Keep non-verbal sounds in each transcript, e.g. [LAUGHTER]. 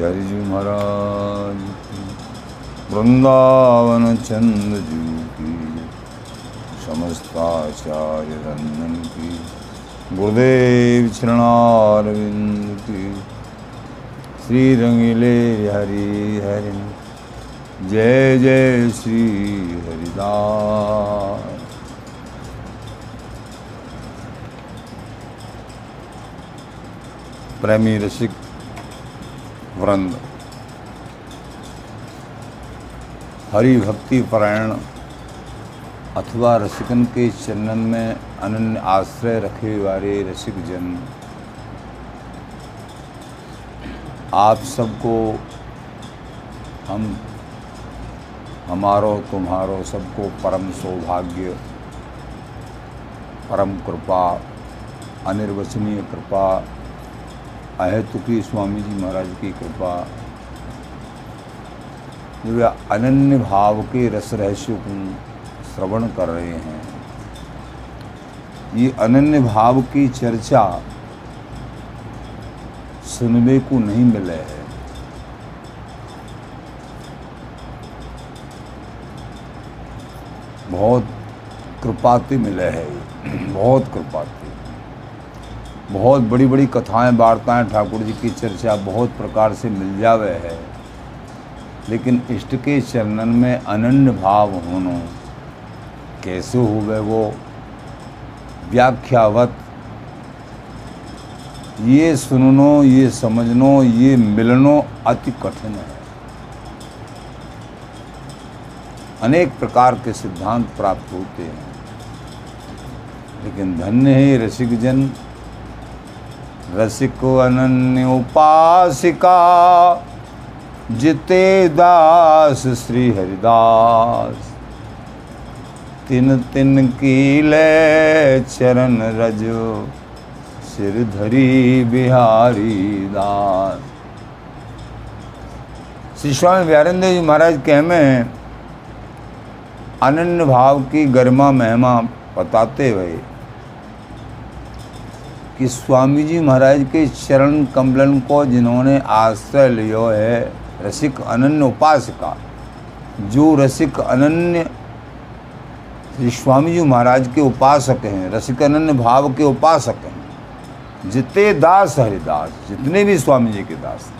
बिहारी जी महाराज की। वृंदावन चंद्र जी की। समस्ताचार्य रंजन की। गुरुदेव चरणारविंद की। श्री रंगीले हरि हरि। जय जय श्री हरिदास। प्रेमी रसिक वृंद। हरि भक्ति परायण अथवा रसिकन के चरणन में अनन्य आश्रय रखे वाले रसिक जन, आप सबको हम, हमारो तुम्हारो सबको परम सौभाग्य, परम कृपा, अनिर्वचनीय कृपा अहेतुकी स्वामी जी महाराज की कृपा जो वे अनन्य भाव के रस रहस्य को श्रवण कर रहे हैं। ये अनन्य भाव की चर्चा सुनने को नहीं मिले है। बहुत कृपाते मिले है बहुत कृपाति। बहुत बड़ी बड़ी कथाएँ, वार्ताएँ ठाकुर जी की चर्चा बहुत प्रकार से मिल जावे है। लेकिन इष्ट के चरणन में अनन्य भाव होनो, कैसे हुए वो? व्याख्यावत। ये सुननो, ये समझनो, ये मिलनो अति कठिन है। अनेक प्रकार के सिद्धांत प्राप्त होते हैं। लेकिन धन्य है रसिक जन रसिक अनन्य उपासिका, जिते दास श्री हरिदास। तिन तिन की ले चरण रजो, सिर धरी बिहारी दास। श्री स्वामी व्यारेंद्र जी महाराज कह में अनन्य भाव की गरिमा महिमा बताते हुए कि स्वामी जी महाराज के चरण कमलन को जिन्होंने आश्रय लियो है, रसिक अनन्य उपासका। जो रसिक अनन्य श्री स्वामी जी महाराज के उपासक हैं, रसिक अनन्य भाव के उपासक हैं, जितने दास हरिदास, जितने भी स्वामी जी के दास।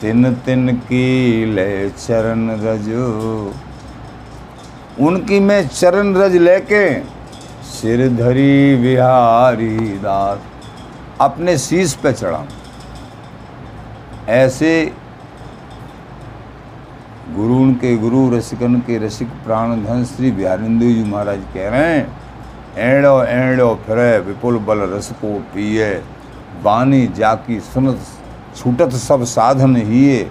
तिन तिन की ले चरण रज, उनकी मैं चरण रज लेके सिर धरी बिहारी दास, अपने शीश पे चढ़ा। ऐसे गुरु के गुरु, रसिकन के रसिक प्राण धन श्री बिहारिंदु जी महाराज कह रहे हैं एड़ो एड़ो फिरे, विपुल बल रस को पिए बानी जाकी सुनत, छूटत सब साधन हिए,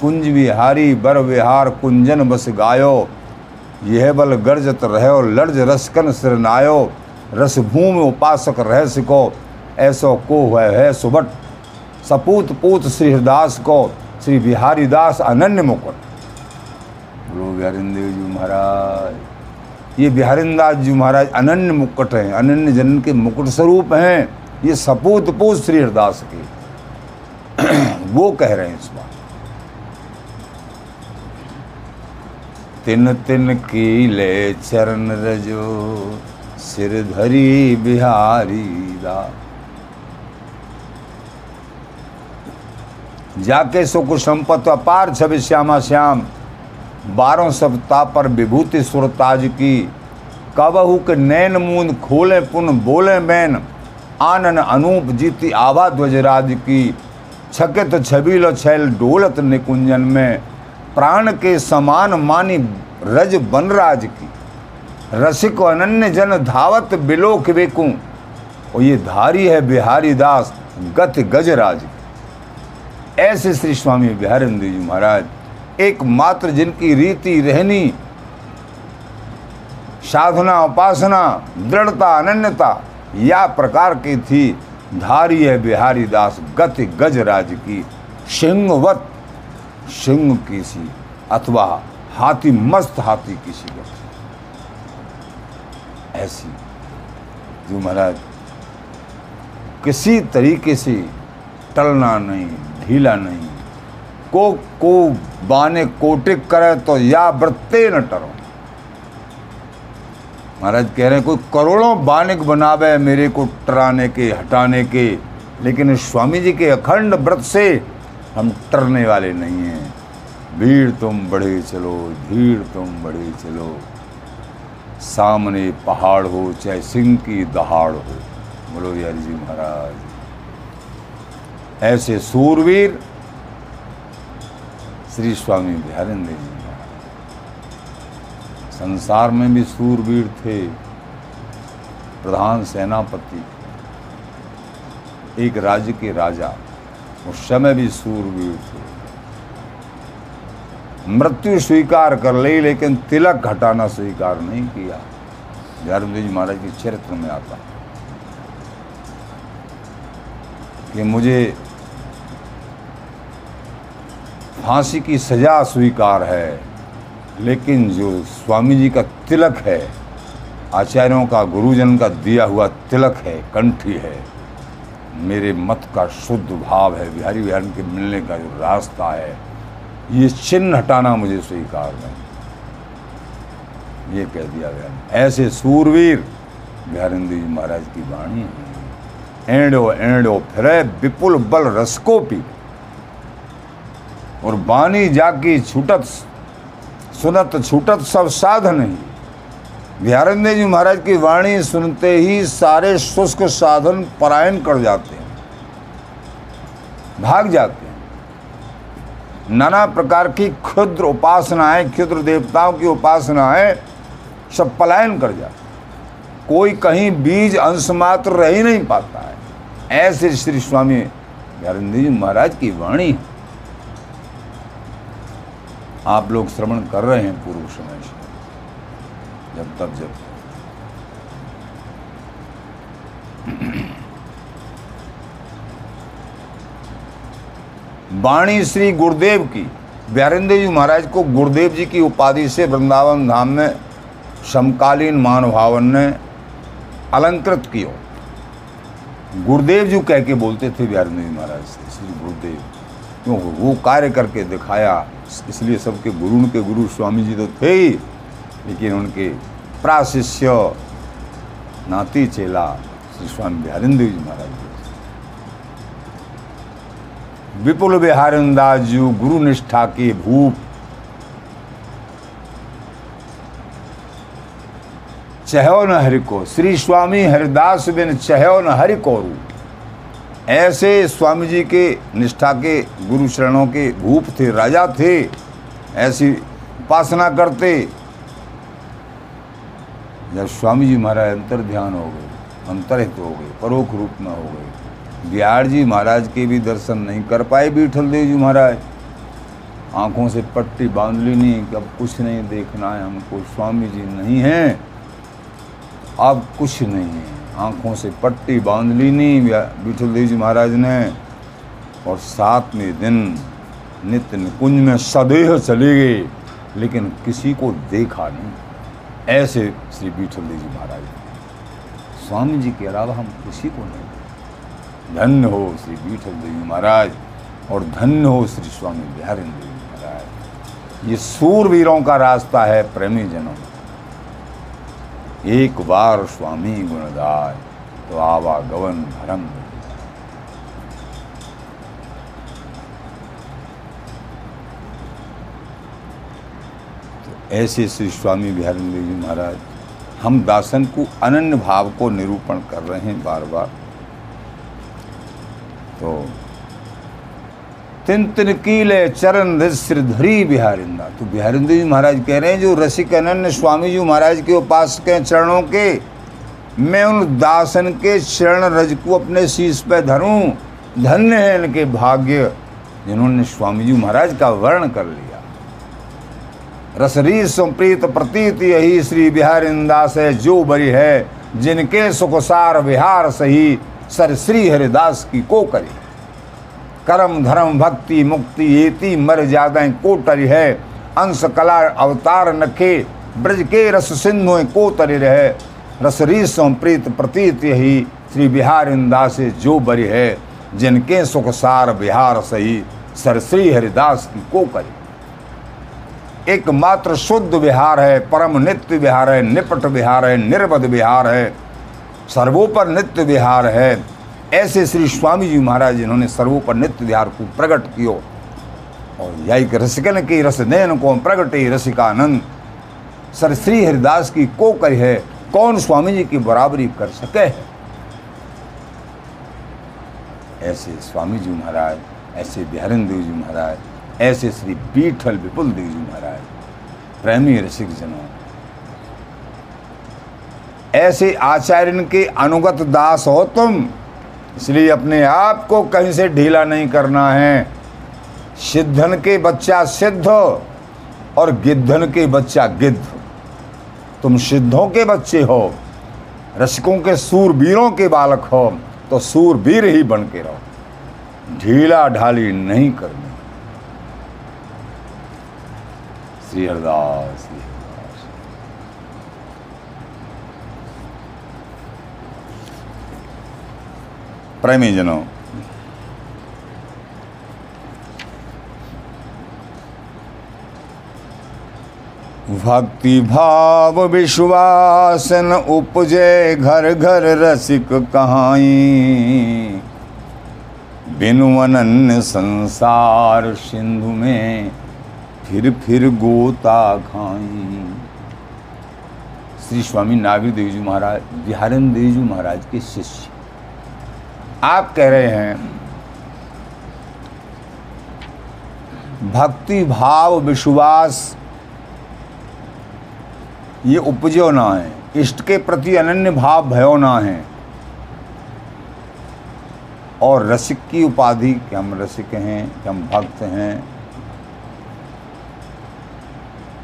कुंज विहारी बर विहार कुंजन बस गायो यह बल गर्जत रहो लर्ज रसकन सिरनायो रस भूमि उपासक रह सिको। ऐसो को है, है सुबट। सपूत पूत श्री हरिदास को। श्री बिहारी दास अनन्य मुकुट। बोलो बिहारिंदेव जी महाराज। ये बिहारिंदास जी महाराज अनन्य मुकुट हैं। अनन्य जन के मुकुट स्वरूप हैं। ये सपूत पूत श्री हरिदास के। [CLEARS THROAT] वो कह रहे हैं इस बात। तिन तिन की ले चरण रजो, सिर धरी बिहारी दा। जाके सुख संपत अपार छवि श्यामा श्याम बारह सप्ताह पर विभूति सुरताज की। कबहू के नैन मूंद खोले पुन बोले मैन, आनन अनूप जीती आवा ध्वजराज की। छकित छबीलो छैल डोलत निकुंजन में प्राण के समान मानी रज बनराज की। रसिक अनन्य जन धावत बिलोक बेकू और ये धारी है बिहारी दास, गत गजराज ऐसे श्री स्वामी बिहारेंद्र जी महाराज, एकमात्र जिनकी रीति रहनी, साधना, उपासना, दृढ़ता, अनन्यता, या प्रकार की थी, धारी है बिहारी दास, गति गजराज की। सिंहवत सिंह की सी अथवा हाथी, मस्त हाथी की। सी ऐसी, जो महाराज, किसी तरीके से टलना नहीं, ढीला नहीं। को को बाने कोटिक करे तो या व्रते न टरो। महाराज कह रहे हैं, कोई करोड़ों बानिक बनावे मेरे को टराने के, हटाने के, लेकिन स्वामी जी के अखंड व्रत से हम टरने वाले नहीं हैं। भीड़ तुम बढ़े चलो, भीड़ तुम बढ़े चलो। सामने पहाड़ हो, चाहे सिंह की दहाड़ हो। बोलो यार जी महाराज। ऐसे सूरवीर श्री स्वामी बिहारेंद्र जी संसार में भी सूरवीर थे। प्रधान सेनापति। एक राज्य के राजा। उस समय भी सूरवीर थे मृत्यु स्वीकार कर ली, लेकिन तिलक घटाना स्वीकार नहीं किया। जी महाराज के चरित्र में आता कि मुझे फांसी की सजा स्वीकार है, लेकिन जो स्वामी जी का तिलक है, आचार्यों का गुरुजन का दिया हुआ तिलक है, कंठी है। मेरे मत का शुद्ध भाव है बिहारी बिहार के मिलने का जो रास्ता है, ये चिन्ह हटाना मुझे स्वीकार नहीं। ये कह दिया गया ऐसे सूरवीर बिहारिंद्र जी महाराज की वाणी एंडो एंडो फिरे, विपुल बल रसको पी और बानी जाकी छूटत, सुनत छूटत सब साधन ही। बिहारिंद्र जी महाराज की वाणी सुनते ही सारे शुष्क साधन परायण कर जाते हैं, भाग जाते हैं। नाना प्रकार की क्षुद्र उपासनाएँ, क्षुद्र देवताओं की उपासनाएँ सब पलायन कर जाते कोई कहीं बीज अंश मात्र रह ही नहीं पाता है। ऐसे श्री स्वामी बिहारिंद्र जी महाराज की वाणी आप लोग श्रवण कर रहे हैं पूर्व समय से। जब, तब जब। वाणी श्री गुरुदेव की व्यारेंद्र जी महाराज को गुरुदेव जी की उपाधि से वृंदावन धाम में समकालीन मानभावन ने अलंकृत किया। गुरुदेव जी कह के बोलते थे व्यारेंद्र जी महाराज से, श्री गुरुदेव, क्यों वो कार्य करके दिखाया? इसलिए सबके गुरु के गुरु, स्वामी जी तो थे ही। लेकिन उनके प्राशिष्य नाती चेला श्री स्वामी बिहारिंद्र जी महाराज विपुल बिहारिंदास जी गुरु निष्ठा के भूप चहो न हरि को, श्री स्वामी हरिदास बिन चहो न हरि को ऐसे स्वामी जी के निष्ठा के गुरु चरणों के भूप थे, राजा थे, ऐसी उपासना करते जब स्वामी जी महाराज अंतर ध्यान हो गए, अंतरहित हो गए, परोक्ष रूप में हो गए, बिहार जी महाराज के भी दर्शन नहीं कर पाए बीठल देव जी महाराज। आँखों से पट्टी बाँध ली नहीं कि अब कुछ नहीं देखना है हमको, स्वामी जी नहीं हैं। अब कुछ नहीं है, आँखों से पट्टी बाँध ली नहीं विठल देव जी महाराज ने। और सातवें दिन नित्य निकुंज में सदैह चले गए, लेकिन किसी को देखा नहीं। ऐसे श्री बीठल देव जी महाराज स्वामी जी के अलावा हम किसी को नहीं। धन्य हो श्री बीठल देव जी महाराज और धन्य हो श्री स्वामी बिहारेंद्र देव महाराज। ये सूरवीरों का रास्ता है प्रेमी जनों। एक बार स्वामी गुणदाय तो आवागवन भरम तो ऐसे श्री स्वामी बिहारेंद्र जी महाराज, हम दासन को अनन्य भाव को निरूपण कर रहे हैं बार बार तो तिन तिन कीले चरण श्रीधरी बिहारिंदा तो बिहारिंद्र जी महाराज कह रहे हैं, जो रसिक अनन्य स्वामी जी महाराज के उपास के चरणों के, मैं उन दासन के चरण रज को अपने शीश पे धरूं। धन्य है इनके भाग्य, जिन्होंने स्वामी जी महाराज का वर्ण कर लिया। रसरी सुप्रीत प्रतीत यही श्री बिहारिंदास है, जो बरी है, जिनके सुखसार विहार सही, सर श्री हरिदास की को करी। कर्म धर्म भक्ति मुक्ति एति मर जादा कोटरि है, अंश कला अवतार नखे, ब्रज के रस सिंधु को तरी रहे। रसरी प्रीत प्रतीत यही श्री बिहार इंदास जो बरी है, जिनके सुखसार बिहार सही, सर श्री हरिदास की को करे। एकमात्र शुद्ध विहार है, परम नित्य विहार है, निपट विहार है, निर्बध विहार है, सर्वोपर नित्य विहार है। ऐसे श्री स्वामी जी महाराज जिन्होंने सर्वोपर नित्य विहार को प्रकट कियो। और यही रसिकन की रस नयन को प्रगटे, रसिकानंद। सर श्री हरिदास की को कर है, कौन स्वामी जी की बराबरी कर सके है? ऐसे स्वामी जी महाराज, ऐसे बिहारन देव जी महाराज ऐसे श्री पीठल विपुल देव जी महाराज, प्रेमी रसिक जनों, ऐसे आचार्य के अनुगत दास हो तुम, इसलिए अपने आप को कहीं से ढीला नहीं करना है। सिद्धन के बच्चा सिद्ध और गिद्धन के बच्चा गिद्ध तुम सिद्धों के बच्चे हो, रसिकों के सूरवीरों के बालक हो तो सूरवीर ही बन के रहो। ढीला ढाली नहीं करनी। श्री हरदास प्रेमी जनों भक्ति भाव विश्वास न उपजे घर घर रसिक कहाई बिनु अनन्य संसार सिंधु में फिर फिर गोता खाई। श्री स्वामी नागरी देव जी महाराज, बिहारन देव जी महाराज के शिष्य। आप कह रहे हैं, भक्ति भाव विश्वास, ये उपजो ना है। इष्ट के प्रति अनन्य भाव भयो ना है। और रसिक की उपाधि, कि हम रसिक हैं, कि हम भक्त हैं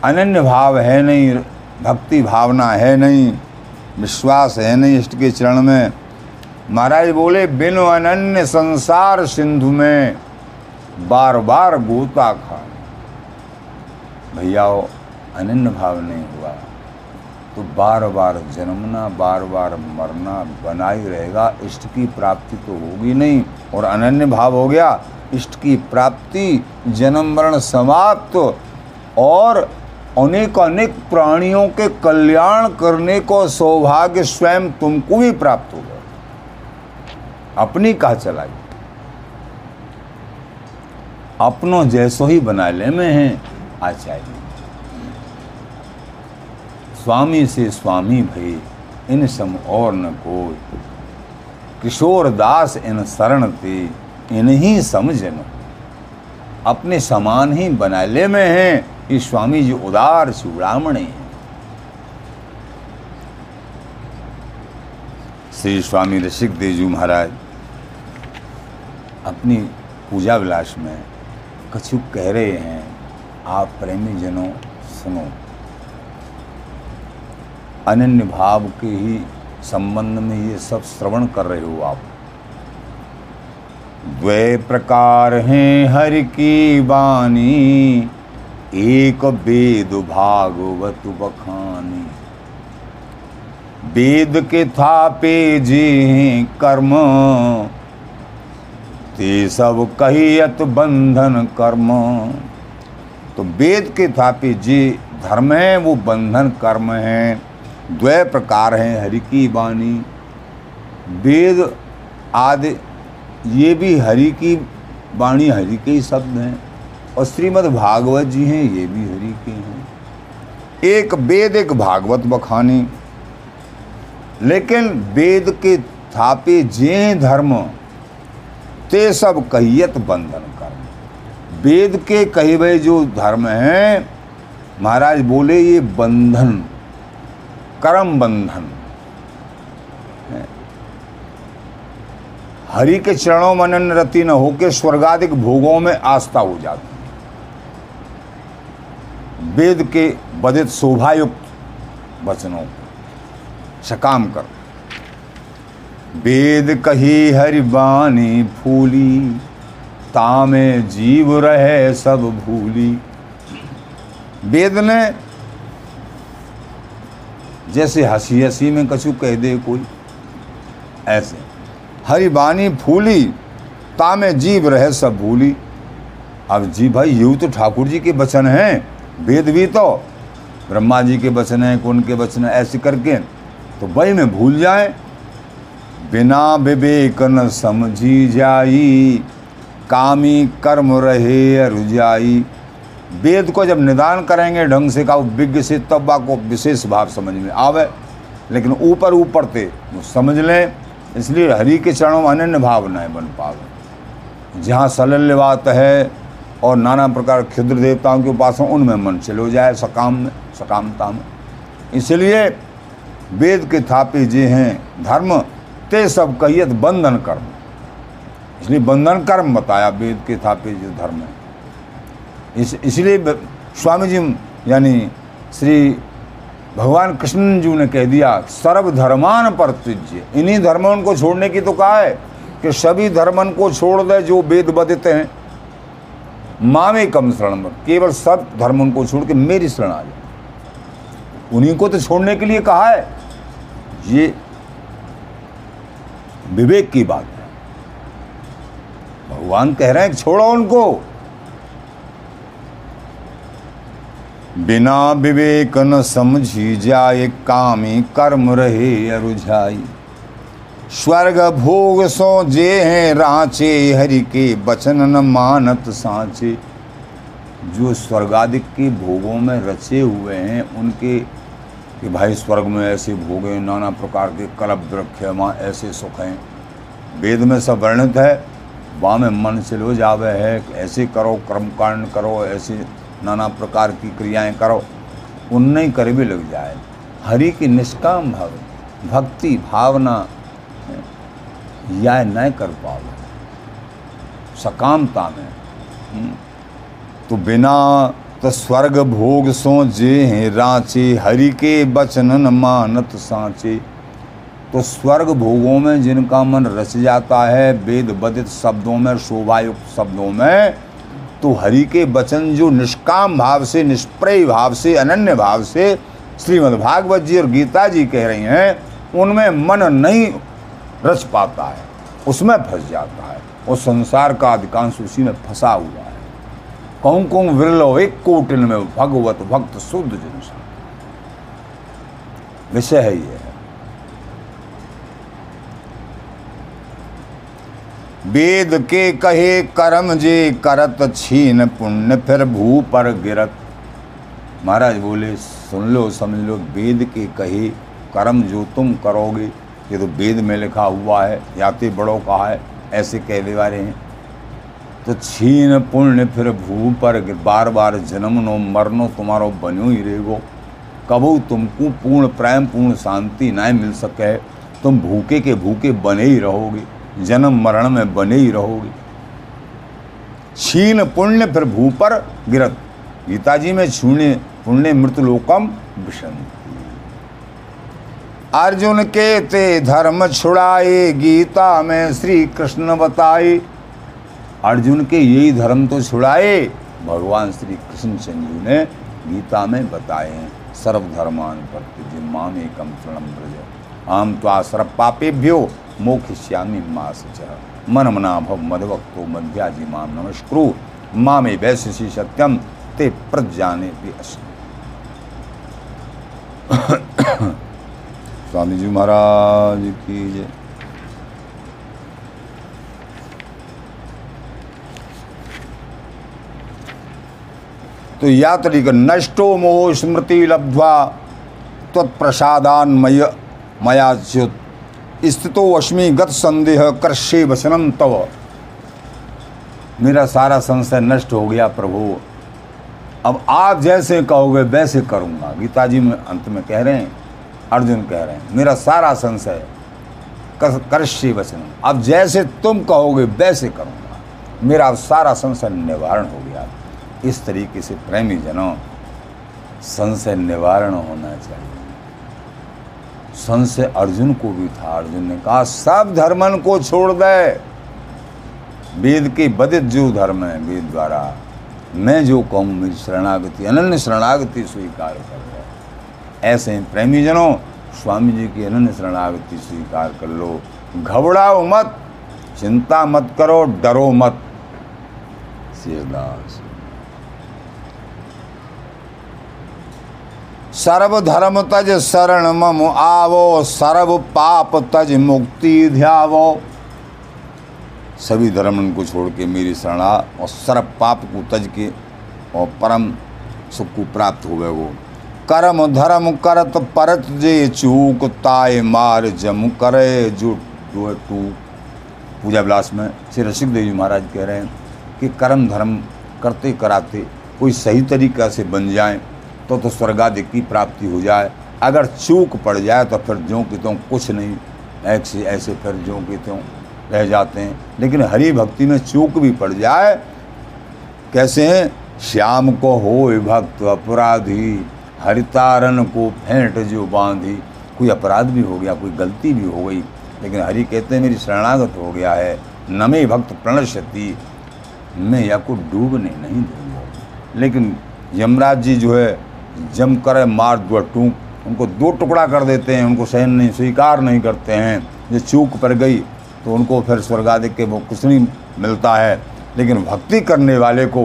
अनन्य भाव है नहीं, भक्ति भावना है नहीं, विश्वास है नहीं इष्ट के चरण में। महाराज बोले, बिन अनन्य संसार सिंधु में बार बार गोता खा। भैया अनन्य भाव नहीं हुआ। तो बार बार जन्मना बार बार मरना बना ही रहेगा, इष्ट की प्राप्ति तो होगी नहीं। और अनन्य भाव हो गया, इष्ट की प्राप्ति, जन्म मरण समाप्त तो और अनेक अनेक प्राणियों के कल्याण करने को सौभाग्य स्वयं तुमको भी प्राप्त होगा अपनी कहा चलाई? अपनों जैसो ही बना ले में है, आचार्य। स्वामी से स्वामी भई, इन सम और न कोई। किशोर दास इन शरण ते, इन्हीं समझन अपने समान ही बनाले में हैं स्वामी जी उदार चूड़ामणे हैं। श्री स्वामी ऋषिक देवजू महाराज, अपनी पूजा विलास में कछु कह रहे हैं, आप प्रेमी जनों सुनो। अनन्य भाव के ही संबंध में ये सब श्रवण कर रहे हो आप। द्वे प्रकार हैं, हर की बानी एक वेद भागवत बखानी। वेद के थापे जे कर्म, ते सब कहियत बंधन कर्म। तो वेद के थापे जे धर्म है, वो बंधन कर्म है द्वय प्रकार हैं हरि की वाणी। वेद आदि, ये भी हरि की वाणी, हरि के ही शब्द हैं। और श्रीमद् भागवत जी हैं, ये भी हरि के हैं। एक वेद, एक भागवत बखानी। लेकिन वेद के थापे जे धर्म, ते सब कहियत बंधन कर्म। वेद के कहे हुए जो धर्म हैं, महाराज बोले ये बंधन, कर्म बंधन। हरि के चरणों मनन रति न होके स्वर्गाधिक भोगों में आस्था हो जाती। वेद के बदित शोभायुक्त वचनों सकाम कर। वेद कही हरि बानी फूली, तामे जीव रहे सब भूली। वेद ने जैसे हँसी हँसी में कछु कह दे कोई, ऐसे। हरि बानी फूली, तामे जीव रहे सब भूली। अब जी भाई यूँ तो ठाकुर जी के वचन हैं। वेद भी तो। ब्रह्मा जी के वचन हैं के वचन हैं, ऐसे करके। तो वही में भूल जाए। बिना विवेक न समझी जाई। कामी कर्म रहे रुजाई वेद को जब निदान करेंगे ढंग से का विज्ञ से तब को विशेष भाव समझ में आवे। लेकिन ऊपर ऊपर वो समझ लें। इसलिए हरि के चरणों में अनन्य भावनाएँ बन पावे। जहाँ सलल्य बात है और नाना प्रकार क्षुद्र देवताओं के उपासना उनमें मन चलो जाए, सकाम में सकामता में इसलिए वेद के थापे जे हैं, धर्म, ते सब कहियत बंधन कर्म। इसलिए बंधन कर्म बताया वेद के थापे जो धर्म है। इस, इसलिए स्वामी जी यानी श्री भगवान कृष्ण जी ने कह दिया सर्व धर्मान पर तुज्य इन्हीं धर्मों को छोड़ने की तो कहा है कि सभी धर्मन को छोड़ दे जो वेद बदते हैं। मामे कम शरण केवल सब धर्म उनको छोड़ के मेरी शरण आ जाए। उन्हीं को तो छोड़ने के लिए कहा है। ये विवेक की बात है। भगवान कह रहे हैं छोड़ो उनको। बिना विवेक न समझी जाए, कामी कर्म रहे अरुझाई। स्वर्ग भोग सो जे हैं रांचे, हरि के बचन न मानत सांचे। जो स्वर्गादिक के भोगों में रचे हुए हैं, उनके कि भाई स्वर्ग में ऐसे भोग हैं, नाना प्रकार के द्रख्य वहाँ ऐसे सुख हैं। वेद में सब वर्णित है में मन से लो जावे है, ऐसे करो कर्मकांड करो, ऐसे नाना प्रकार की क्रियाएँ करो उनने कर भी लग जाए। हरि की निष्काम भाव, भक्ति, भावना या न कर पाओ। सकामता में। हम्म, तो बिना तो स्वर्ग भोग सो जे हैं रांचे हरि के बचन न मानत सांचे। तो स्वर्ग भोगों में जिनका मन रच जाता है वेद बदित शब्दों में शोभायुक्त शब्दों में तो हरि के वचन जो निष्काम भाव से निष्प्रय भाव से अनन्य भाव से श्रीमद् भागवत जी और गीता जी कह रही हैं उनमें मन नहीं रच पाता है, उसमें फंस जाता है और संसार का अधिकांश उसी में फंसा हुआ है। कौन कौन विरलो एक कोटिल में भगवत भक्त शुद्ध जन विषय है ये। वेद के कहे कर्म जे करत छीन पुण्य, फिर भू पर गिरत। महाराज बोले, सुन लो, समझ लो, वेद के कहे कर्म जो तुम करोगे ये तो वेद में लिखा हुआ है याते बड़ों कहा है, ऐसे कहने वाले हैं। तो छीन पुण्य फिर भू पर बार बार जन्म नो मरनो तुम्हारो बनो ही रहेगो। कबू तुमको पूर्ण प्रेम पूर्ण शांति ना मिल सके, तुम भूखे के भूखे बने ही रहोगे, जन्म मरण में बने ही रहोगे। छीन पुण्य फिर भू पर गिरत। गीता जी में छूने पुण्य मृत लोकम विषण अर्जुन के ते धर्म छुड़ाए, गीता में श्री कृष्ण बताए। अर्जुन के यही धर्म तो छुड़ाए, भगवान श्री कृष्ण चंद्र ने गीता में बताए हैं, सर्वधर्मान प्रति माम एकम शरणम ब्रज आम तो आश्रप पापेभ्यो, मोक्षिष्यामी मास मन मना भव मदवक्तो मध्याजी माम नमस्क्रु। मामे वैश्य सत्यम ते प्रज्ञाने भी स्वामी जी महाराज की जय। तो या तरीका नष्टो मोह स्मृति लब्ध्वा तत्प्रसादान मय मयाच्युत। स्थितो अश्मी गत संदेह कर्षे वचनम तव। मेरा सारा संशय नष्ट हो गया प्रभु। अब आप जैसे कहोगे वैसे करूँगा। गीता जी में अंत में कह रहे हैं अर्जुन कह रहे हैं, मेरा सारा संशय कर्षे वचन। अब जैसे तुम कहोगे, वैसे करूँगा। मेरा अब सारा संशय निवारण हो गया। इस तरीके से प्रेमी जनों, संशय निवारण होना चाहिए। संशय अर्जुन को भी था। अर्जुन ने कहा, सब धर्मन को छोड़ दे। वेद के बदित जो धर्म है, वेद द्वारा मैं जो कहूँ, मेरी शरणागति, अनन्य शरणागति स्वीकार कर। ऐसे प्रेमी जनों स्वामी जी की अनन्य शरणागति स्वीकार कर लो। घबराओ मत, चिंता मत करो, डरो मत। शेरदास सर्व धर्म तज शरण मम आवो, सर्व पाप तज मुक्ति ध्यावो। सभी धर्म को छोड़ के मेरी शरणा और सर्व पाप को तज के और परम सुख को प्राप्त हो गए वो। कर्म धर्म करत परत जे चूक ताय मार जम करे जो टू पूजा विलास में श्री रसिक देव जी महाराज कह रहे हैं कि कर्म धर्म करते कराते कोई सही तरीका से बन जाए तो तो स्वर्गादि की प्राप्ति हो जाए। अगर चूक पड़ जाए तो फिर जो कि त्यों कुछ नहीं। ऐसे ऐसे फिर जो कि त्यों रह जाते हैं। लेकिन हरि भक्ति में चूक भी पड़ जाए, कैसे हैं? श्याम को हो भक्त अपराधी। हरितारन को फेंट जो बांधी, कोई अपराध भी हो गया, कोई गलती भी हो गई, लेकिन हरि कहते मेरी शरणागत हो गया है नमे भक्त प्रणशति मैं या को डूबने नहीं दूँगा। लेकिन यमराज जी जो है जम कर मार दो टूक, उनको दो टुकड़ा कर देते हैं, उनको सहन नहीं, स्वीकार नहीं करते हैं। जो चूक पर गई तो उनको फिर स्वर्गादि के वो कुछ नहीं मिलता है। लेकिन भक्ति करने वाले को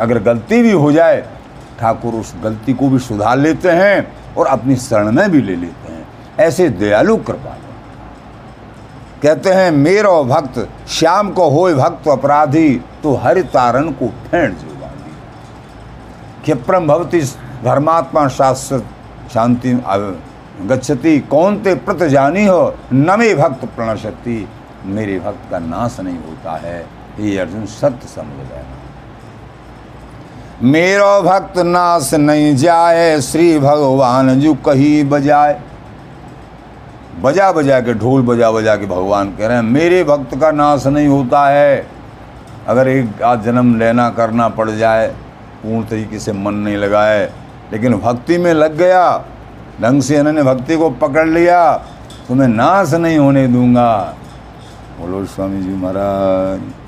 अगर गलती भी हो जाए ठाकुर उस गलती को भी सुधार लेते हैं और अपनी शरण में भी ले लेते हैं। ऐसे दयालु कृपा कहते हैं, मेरो भक्त, श्याम को हो भक्त अपराधी तो हर तारण को फेंट जो क्षिप्रम भवती धर्मात्मा शास्त्र शांति गच्छति, कौन ते प्रत जानी हो? नमे भक्त प्रणशक्ति मेरे भक्त का नाश नहीं होता है। ये अर्जुन, सत्य समझ गए मेरो भक्त नाश नहीं जाए, श्री भगवान जो कही बजाए। बजा बजा के ढोल बजा बजा के भगवान कह रहे हैं, मेरे भक्त का नाश नहीं होता है। अगर एक आध जन्म लेना करना पड़ जाए, पूर्ण तरीके से मन नहीं लगाए, लेकिन भक्ति में लग गया, ढंग से इन्होंने भक्ति को पकड़ लिया तो मैं नाश नहीं होने दूँगा। बोलो स्वामी जी महाराज।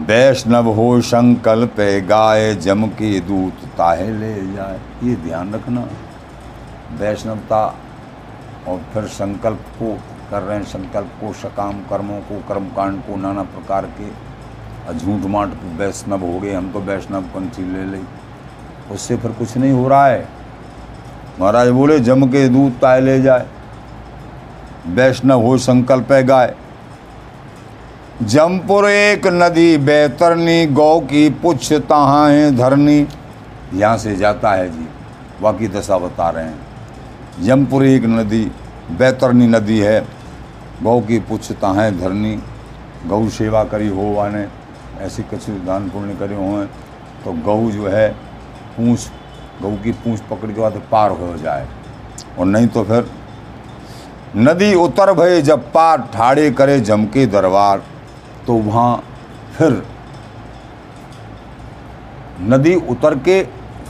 वैष्णव हो संकल्प गाय जम के दूत ताहे ले जाए। ये ध्यान रखना। वैष्णवता और फिर संकल्प को कर रहे हैं, संकल्प को, सकाम कर्मों को, कर्मकांड को, नाना प्रकार के झूठ माट वैष्णव हो गए। हम तो वैष्णव पंथी ले ले। उससे फिर कुछ नहीं हो रहा है। महाराज बोले, जम के दूध ताय ले जाए। वैष्णव हो संकल्प है, गाय। जमपुर एक नदी बैतरनी, गौ की पुछ तहाँ है धरनी। यहाँ से जाता है जी, बाकी दशा बता रहे हैं। जमपुर एक नदी, बैतरनी नदी है। गौ की पुछ तहाँ धरनी। गौ सेवा करी हो वाने ऐसी कछु दान पुण्य करे हों तो गऊ जो है, पूँछ गऊ की पूँछ पकड़ के बाद पार हो जाए। और नहीं तो फिर, नदी उतर भय जब पार, ठाड़े करे जमके दरबार। तो वहाँ फिर नदी उतर के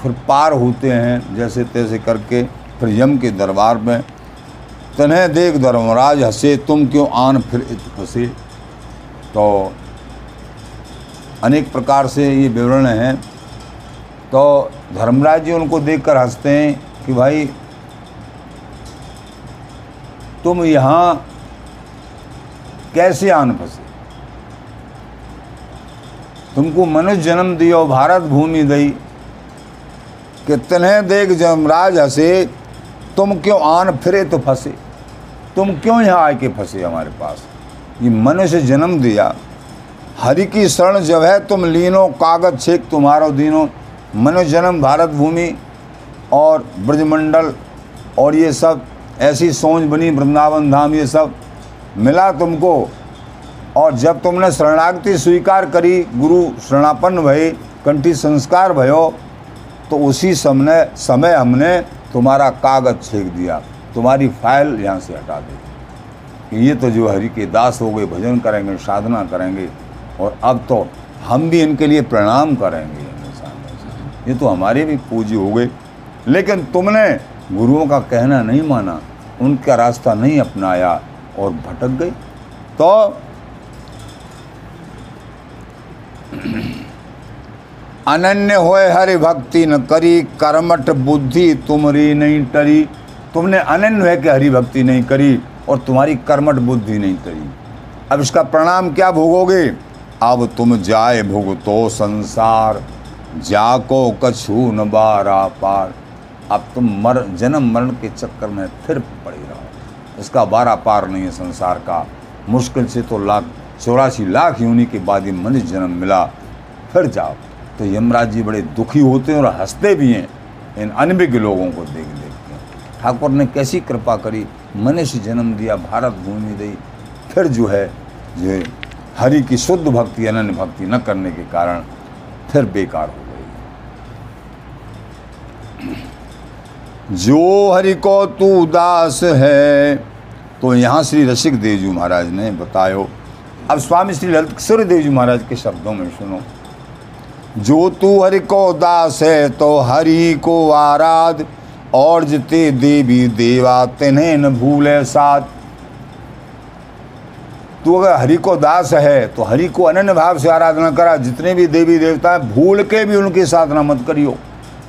फिर पार होते हैं, जैसे तैसे करके फिर यम के दरबार में। तन्हे देख धर्मराज, हंसे, तुम क्यों आन फिर फंसे? तो अनेक प्रकार से ये विवरण हैं। तो धर्मराज जी उनको देखकर हँसते हैं कि भाई, तुम यहाँ कैसे आन फंसे? तुमको मनुष्य जन्म दियो भारत भूमि दई कितने देख जमराज हंसे तुम क्यों आन फिरे तो फंसे? तुम क्यों यहाँ आके फंसे हमारे पास? ये मनुष्य जन्म दिया। हरि की शरण जब है, तुम लीनो, कागज़ छेक तुम्हारो दीनो। मनुष्य जन्म, भारत भूमि और ब्रजमंडल और ये सब, ऐसी सोच बनी, वृंदावन धाम ये सब। मिला तुमको। और जब तुमने शरणागति स्वीकार करी, गुरु शरणापन्न भय कंठी संस्कार भयो तो उसी समय समय हमने तुम्हारा कागज़ छेक दिया। तुम्हारी फ़ाइल यहाँ से हटा दी। ये तो जो हरि के दास हो गए, भजन करेंगे, साधना करेंगे, और अब तो हम भी इनके लिए प्रणाम करेंगे। ये तो हमारे भी पूज्य हो गए। लेकिन तुमने गुरुओं का कहना नहीं माना, उनका रास्ता नहीं अपनाया, और भटक गई। तो अनन्य होए हरि भक्ति न करी कर्मठ बुद्धि तुम्हारी नहीं टरी। तुमने अनन्य है कि हरि भक्ति नहीं करी और तुम्हारी कर्मठ बुद्धि नहीं करी अब इसका प्रणाम क्या भोगोगे? अब तुम जाए भुगतो संसार, जाको कछु न बारा पार। अब तुम मर, जन्म मरण के चक्कर में फिर पड़े रहो। इसका बारा पार नहीं है संसार का। मुश्किल से तो लाख, चौरासी लाख यूनि के बाद ही मनुष्य जन्म मिला। फिर जाओ। तो यमराज जी बड़े दुखी होते हैं और हँसते भी हैं। इन अनभिज्ञ लोगों को देख देख के ठाकुर ने कैसी कृपा करी, मनुष्य जन्म दिया, भारत भूमि दी फिर जो है, जो हरि की शुद्ध भक्ति, अनन्य भक्ति न करने के कारण फिर बेकार हो गई। जो हरि को तू दास है तो यहाँ श्री रसिक देव जी महाराज ने बतायो। अब स्वामी श्री ललित किशोर देव जी महाराज के शब्दों में सुनो। जो तू हरि को दास है तो हरि को आराध। और जिते देवी देवा, तिन्हें न भूले साथ। तू अगर हरि को दास है तो हरि को अनन्य भाव से आराधना करा। जितने भी देवी देवता हैं, भूल के भी उनकी साधना मत करियो।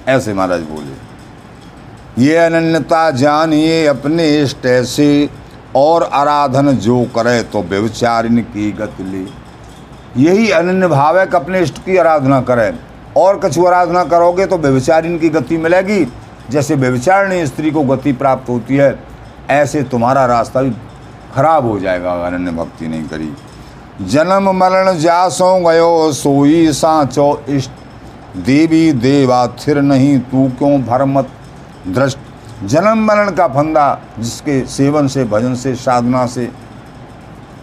ऐसे महाराज बोले। ये अनन्यता जानिए अपने इष्ट ऐसे और आराधन जो करे तो व्यवचारिन की गति ले। यही अनन्य भाव है कि अपने इष्ट की आराधना करें। और कछु आराधना करोगे तो व्यवचारिन की गति मिलेगी। जैसे व्यवचारिणी स्त्री को गति प्राप्त होती है, ऐसे तुम्हारा रास्ता भी खराब हो जाएगा अगर अनन्य भक्ति नहीं करी। जन्म मरण जासो गयो सोई सांचो इष्ट। देवी देवा थिर नहीं, तू क्यों भरमत दृष्ट? जन्म मरण का फंदा जिसके सेवन से, भजन से, साधना से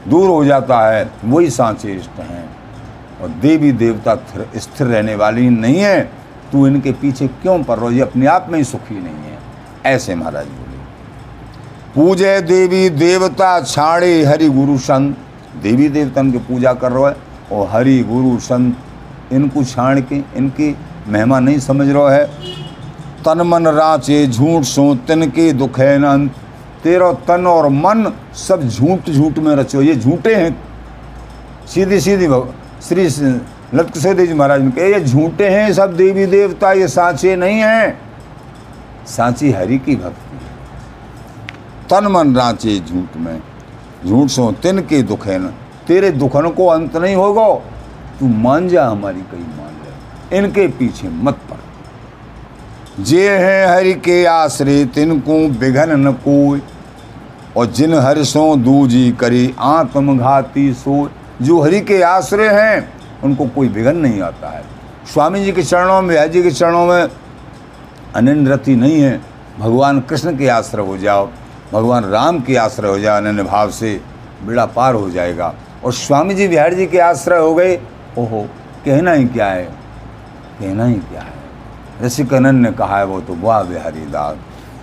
दूर हो जाता है, वही सांचे इष्ट हैं। और देवी देवता स्थिर रहने वाली नहीं है। तू इनके पीछे क्यों पड़ रहा ये अपने आप में ही सुखी नहीं है। ऐसे महाराज बोले। पूजे देवी देवता छाड़े हरि गुरु संत। देवी देवतन की पूजा कर रहा है और हरि गुरु संत इनको छाण के इनकी महिमा नहीं समझ रहा है। तन मन राचे झूठ सो तिन के दुख है तेरा तन और मन सब झूठ झूठ में रचो ये झूठे हैं। सीधी सीधी श्री किशोर जी महाराज ने कहे, ये झूठे हैं सब देवी देवता, ये सांचे नहीं हैं। सांची हरि की भक्ति तन मन राचे झूठ में। झूठ सो तिन के दुख है न। तेरे दुखन को अंत नहीं होगा। तू मान जा हमारी कई मान ले इनके पीछे मत जे हैं हरि के आश्रय तिनको बिघन न कोई और जिन हर्षों दूजी करी आत्मघाती सो जो हरि के आश्रय हैं, उनको कोई विघन नहीं आता है। स्वामी जी के चरणों में जी के चरणों में अनन्य रति नहीं है। भगवान कृष्ण के आश्रय हो जाओ, भगवान राम के आश्रय हो जाओ, अनन्य भाव से बेड़ा पार हो जाएगा। और स्वामी जी बिहार जी के आश्रय हो गए, ओहो, कहना ही क्या है? कहना ही क्या है? ऋषिक ने कहा है, वो तो वाह बिहारी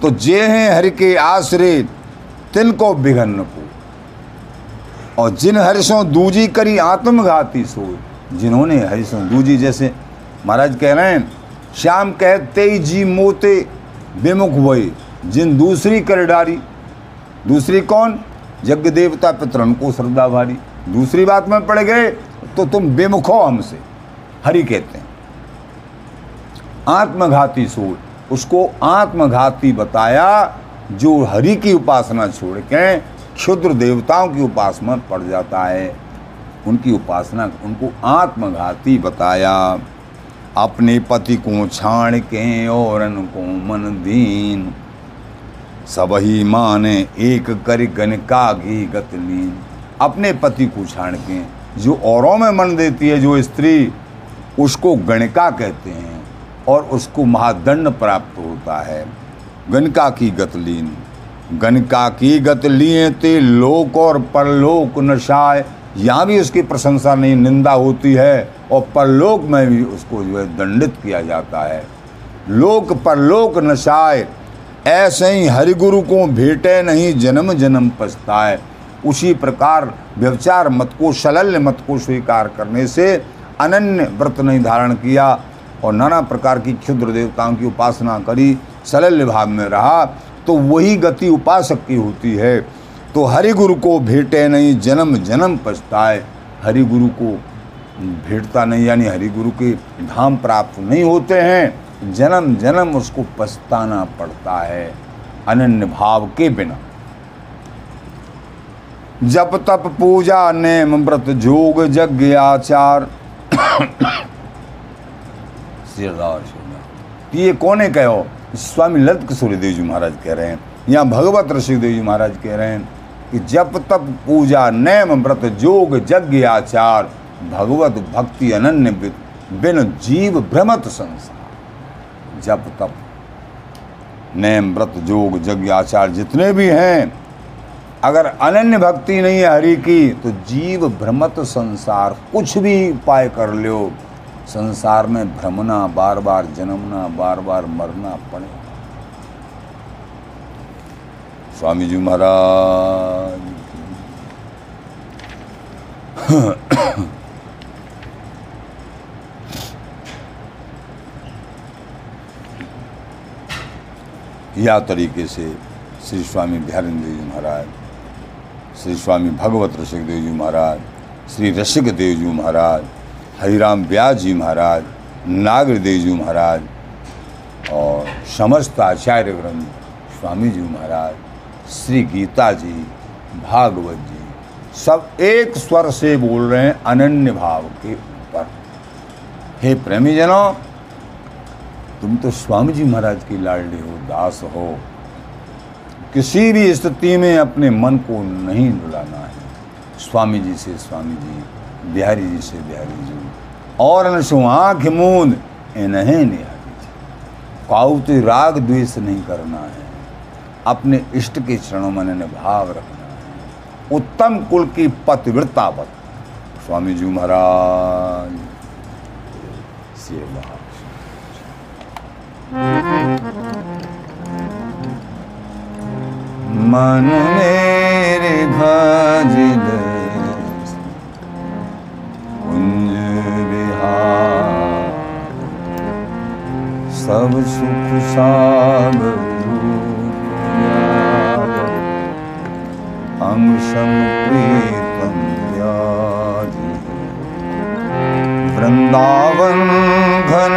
तो जे हैं हरि के आश्रय तिनको बिघन को और जिन हरिशों दूजी करी आत्मघाती सो जिन्होंने हरिशों दूजी जैसे महाराज कह रहे हैं, श्याम कहते ही जी मोते विमुख वही जिन दूसरी कर डारी। दूसरी कौन? यज्ञ देवता पितरन को श्रद्धा भारी। दूसरी बात में पड़ गए तो तुम बेमुख हो हमसे। हरि कहते हैं। आत्मघाती सोच उसको आत्मघाती बताया, जो हरि की उपासना छोड़ के क्षुद्र देवताओं की उपासना पड़ जाता है। उनकी उपासना, उनको आत्मघाती बताया। अपने पति को छाण के और को मन दीन। सब ही माने एक कर गणका घी गतलीन अपने पति को छाण के, जो औरों में मन देती है, जो स्त्री, उसको गणिका कहते हैं। और उसको महादंड प्राप्त होता है। गणिका की गतलीन गणिका की गत लिए ते लोक और परलोक नशाए। यहाँ भी उसकी प्रशंसा नहीं, निंदा होती है और परलोक में भी उसको जो है दंडित किया जाता है। लोक परलोक नशाए। ऐसे ही हरिगुरु को भेटे नहीं जन्म जन्म पछताए। उसी प्रकार व्यवचार मत को, शलल्य मत को स्वीकार करने से अनन्य व्रत नहीं धारण किया। और नाना प्रकार की क्षुद्र देवताओं की उपासना करी सलल्य भाव में रहा तो वही गति उपासक की होती है। तो हरि गुरु को भेटे नहीं, जन्म जन्म पछताए। हरि गुरु को भेटता नहीं, यानी हरि गुरु के धाम प्राप्त नहीं होते हैं। जन्म जन्म उसको पछताना पड़ता है, अनन्य भाव के बिना। जप तप पूजा, नेम, व्रत, जोग, यज्ञ, आचार। ये कौने कहो? स्वामी ललित किशोरी देव जी महाराज कह रहे हैं। यहाँ भगवत ऋषि देव जी महाराज कह रहे हैं कि जप तप पूजा नेम व्रत जोग यज्ञ आचार, भगवत भक्ति अनन्य बिन जीव भ्रमत संसार। जप तप नैम व्रत जोग यज्ञ आचार जितने भी हैं, अगर अनन्य भक्ति नहीं है हरि की तो जीव भ्रमत संसार कुछ भी उपाय कर लो। संसार में भ्रमना बार बार जन्मना बार बार मरना पड़े। स्वामी जी महाराज। या तरीके से श्री स्वामी बिहारेंद्र जी महाराज, श्री स्वामी भगवत रसिक देव जी महाराज, श्री रसिक देव जी महाराज हरिराम व्यास जी महाराज नागर देव जी महाराज और समस्त आचार्य ग्रंथ स्वामी जी महाराज, श्री गीता जी, भागवत जी, सब एक स्वर से बोल रहे हैं अनन्य भाव के ऊपर। हे प्रेमी जनों तुम तो स्वामी जी महाराज की लाडली हो, दास हो। किसी भी स्थिति में अपने मन को नहीं डुलाना है। स्वामी जी से स्वामी जी, बिहारी जी से बिहारी जी। और आँख मूंद इन्हें निहारी काउते राग द्वेष नहीं करना है। अपने इष्ट के क्षणों में इन्हें भाव रखना है। उत्तम कुल की पतिव्रतावत स्वामी जी महाराज, सेवा। मन मेरे भजल सब सुख सागु अं सम्प्रीत वृन्दावनघन